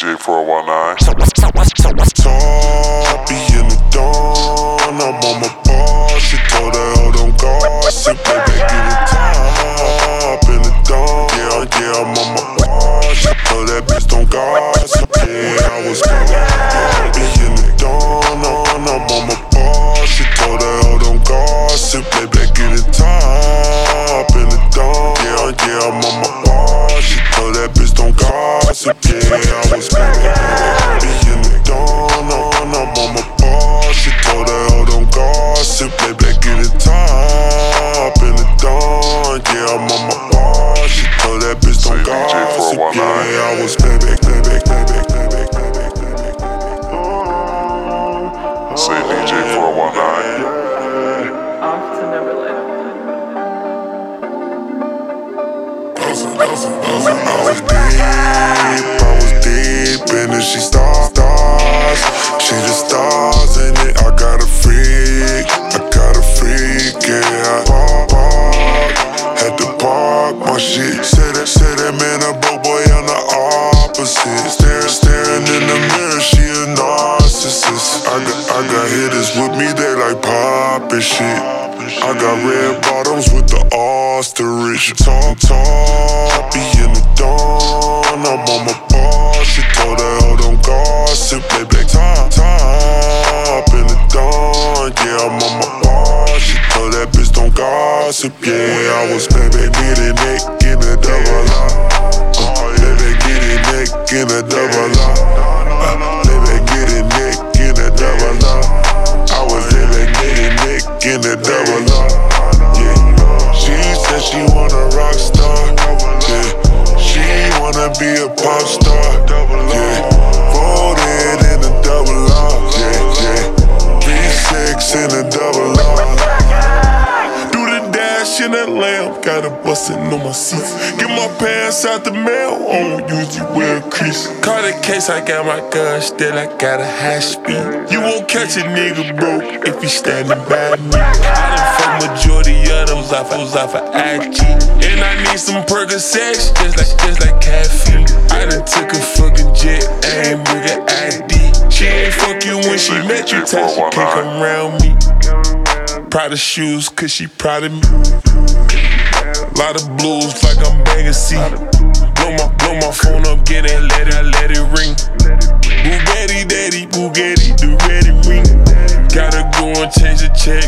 DJ 419. Top, in the dawn, I'm on my bar. She told her, oh, don't gossip, baby, get it top in the dawn. Yeah, yeah, I'm on my bar. She told that bitch, don't gossip. Yeah, I was top in the dawn, I'm on my bar. She told her, oh, don't gossip, baby, gossip. Yeah, I was baby in the dawn, I'm on my bar. She told her, oh, don't gossip, baby, get it top in the dawn. Yeah, I'm on my bar. She told that bitch, don't Say DJ gossip. 419. Yeah, I was baby, baby, baby, baby, baby, baby. Say DJ 419. Off to Neverland. I She stars, stars. She the stars in it. I got a freak, I got a freak. Yeah, I park, park. Had to park my shit. Said that, said that man a broke boy on the opposite. Staring, staring in the mirror. She a narcissist. I got, I got hitters with me. They like poppin' shit. I got red bottoms with the ostrich. Top, top, be in the I was baby, it, neck in a double R. Uh, baby, in double neck in a double R. I was in a double R. Yeah, she said she want a rock star. Yeah, she wanna be a pop star. Bustin' on my seats. Get my pants out the mail, I don't usually wear crease. Caught a case, I got my gun, still I got a high speed. You won't catch a nigga broke if he standing by me. I done fuck majority of off, those off of IG. And I need some Percocets, just like, just like caffeine. I done took a fucking jet, I ain't bring an ID. She ain't fuck you when she met you, tell she can't come around me. Proud of shoes, cause she proud of me. Lot of blues, like I'm banging C. Blow my, blow my phone up, get it, let it, let it ring. Bugatti, daddy, Bugatti, the ready ring. Gotta go and change the check,